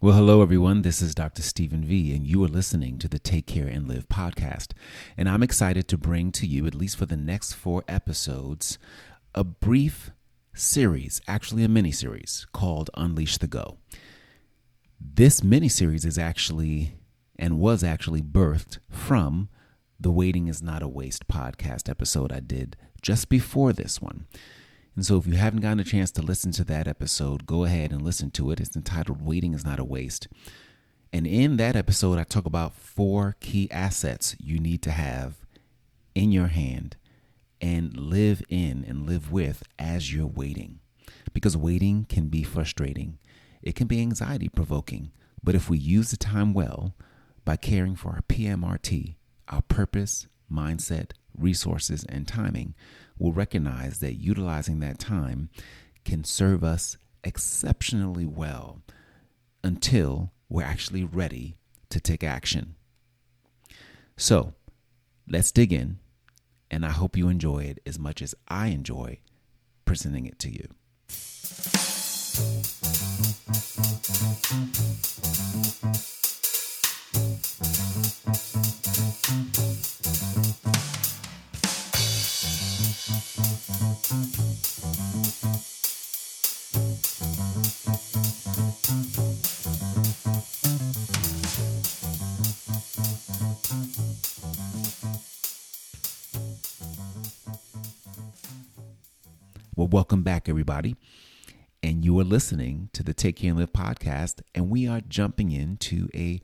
Well, hello, everyone. This is Dr. Stephen V, and you are listening to the Take Care and Live podcast. And I'm excited to bring to you, at least for the next four episodes, a brief series, actually a mini series called Unleash the Go. This mini series is actually and was actually birthed from the Waiting is Not a Waste podcast episode I did just before this one. And so, if you haven't gotten a chance to listen to that episode, go ahead and listen to it. It's entitled Waiting is Not a Waste. And in that episode, I talk about four key assets you need to have in your hand and live in and live with as you're waiting. Because waiting can be frustrating, it can be anxiety provoking. But if we use the time well by caring for our PMRT, our purpose, mindset, resources, and timing, will recognize that utilizing that time can serve us exceptionally well until we're actually ready to take action. So let's dig in, and I hope you enjoy it as much as I enjoy presenting it to you. Well, welcome back, everybody. And you are listening to the Take Care and Live podcast, and we are jumping into a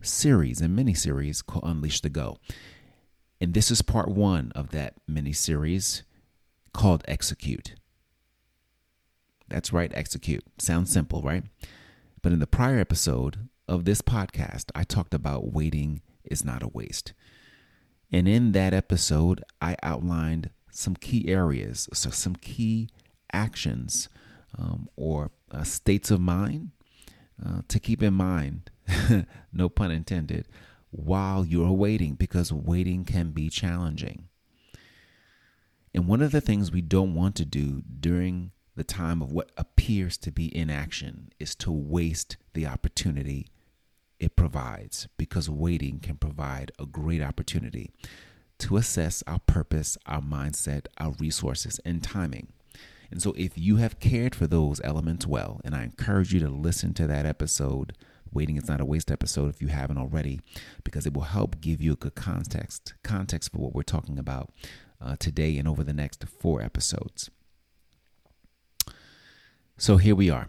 series, a mini series called Unleash the Go. And this is part one of that mini series called Execute. That's right, execute. Sounds simple, right? But in the prior episode of this podcast, I talked about waiting is not a waste. And in that episode, I outlined some key areas, so some key actions um, or uh, states of mind uh, to keep in mind, no pun intended, while you're waiting, because waiting can be challenging. And one of the things we don't want to do during the time of what appears to be inaction is to waste the opportunity it provides, because waiting can provide a great opportunity to assess our purpose, our mindset, our resources, and timing. And so, if you have cared for those elements well, and I encourage you to listen to that episode, Waiting is Not a Waste episode, if you haven't already, because it will help give you a good context, context for what we're talking about uh, today and over the next four episodes. So, here we are.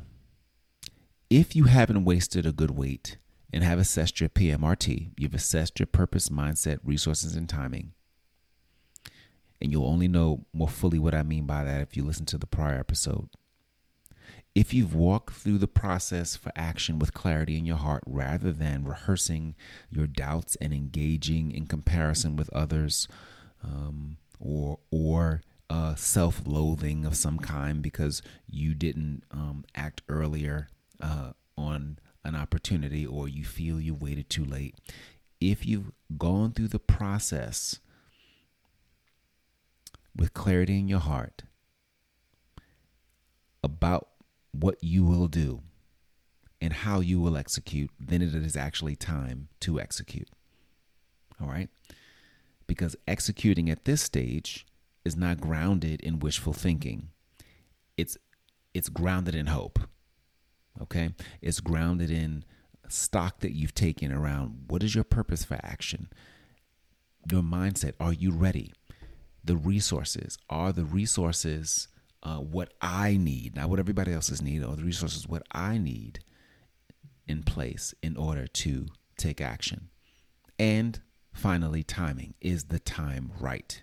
If you haven't wasted a good wait and have assessed your PMRT, you've assessed your purpose, mindset, resources, and timing and you'll only know more fully what I mean by that if you listen to the prior episode. If you've walked through the process for action with clarity in your heart rather than rehearsing your doubts and engaging in comparison with others, um, or or uh, self-loathing of some kind because you didn't um, act earlier uh, on an opportunity, or you feel you waited too late. If you've gone through the process with clarity in your heart about what you will do and how you will execute, then it is actually time to execute. All right? Because executing at this stage is not grounded in wishful thinking. It's it's grounded in hope. Okay? It's grounded in stock that you've taken around what is your purpose for action? Your mindset, are you ready? The resources are the resources uh, what I need, not what everybody else is need, or the resources what I need in place in order to take action. And finally, timing is the time right?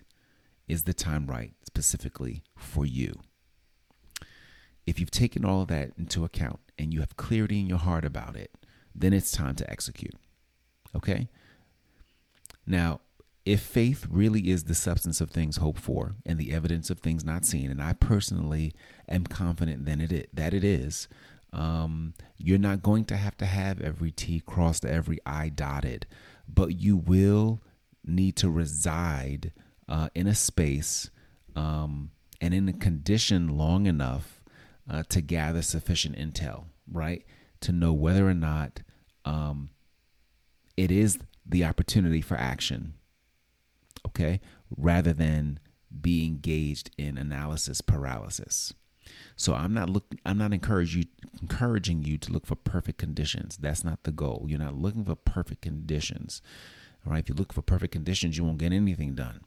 Is the time right specifically for you? If you've taken all of that into account and you have clarity in your heart about it, then it's time to execute. Okay? Now, if faith really is the substance of things hoped for and the evidence of things not seen, and I personally am confident then it is, that it is, um, you're not going to have to have every T crossed, every I dotted, but you will need to reside uh, in a space um, and in a condition long enough uh, to gather sufficient intel, right? to know whether or not um, it is the opportunity for action, okay, rather than be engaged in analysis paralysis. So I'm not look I'm not encourage you encouraging you to look for perfect conditions. That's not the goal. You're not looking for perfect conditions. All right. If you look for perfect conditions, you won't get anything done.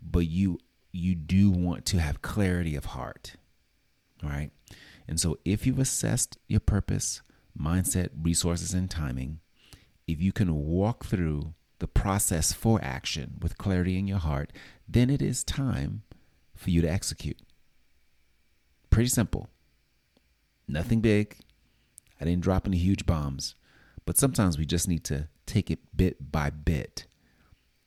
But you you do want to have clarity of heart. All right. And so if you've assessed your purpose, mindset, resources, and timing, if you can walk through the process for action with clarity in your heart, then it is time for you to execute. Pretty simple. Nothing big. I didn't drop any huge bombs. But sometimes we just need to take it bit by bit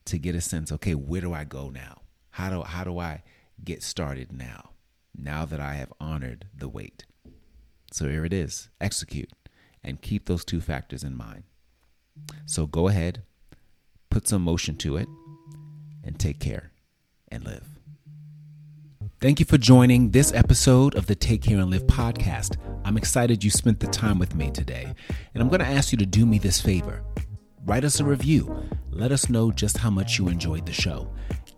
to get a sense okay, where do I go now? How do, how do I get started now? Now that I have honored the wait. So here it is execute and keep those two factors in mind. So go ahead, put some motion to it, and take care and live. Thank you for joining this episode of the Take Care and Live podcast. I'm excited you spent the time with me today. And I'm going to ask you to do me this favor write us a review. Let us know just how much you enjoyed the show.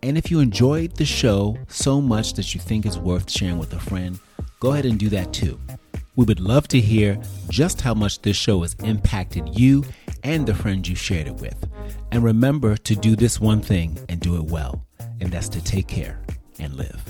And if you enjoyed the show so much that you think it's worth sharing with a friend, go ahead and do that too. We would love to hear just how much this show has impacted you and the friends you shared it with. And remember to do this one thing and do it well, and that's to take care and live.